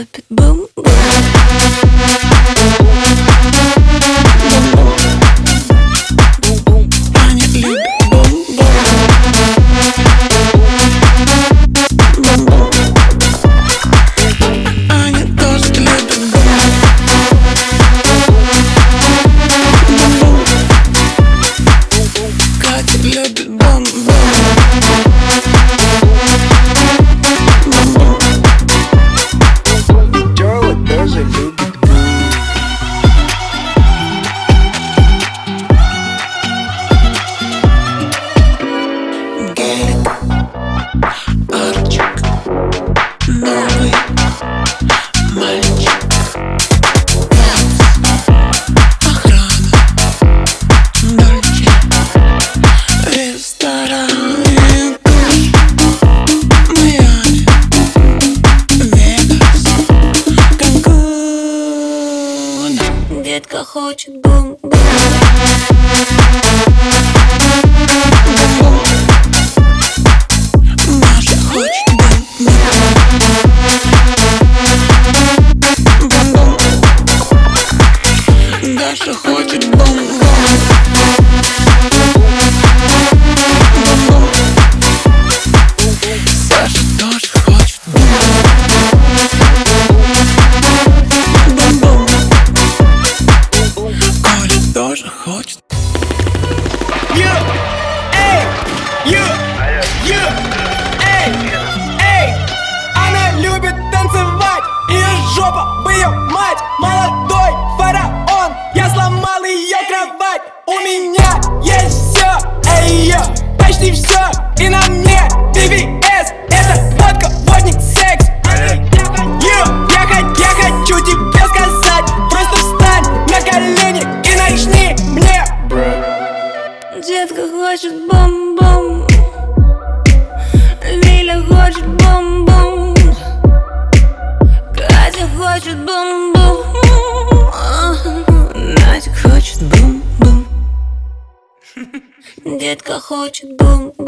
Детка любит бум-бум хочет бум-бум. Бум-бум. Бум-бум. Даша хочет Бум-бум You, эй, you, you, эй, эй. Она любит танцевать, ее жопа, бы мать. Молодой фараон, я сломал ее кровать. У меня есть все, эй, почти все И на хочет бом-бом Виля хочет бом-бом Катя хочет бом-бом Надя хочет бом-бом Детка хочет бом-бом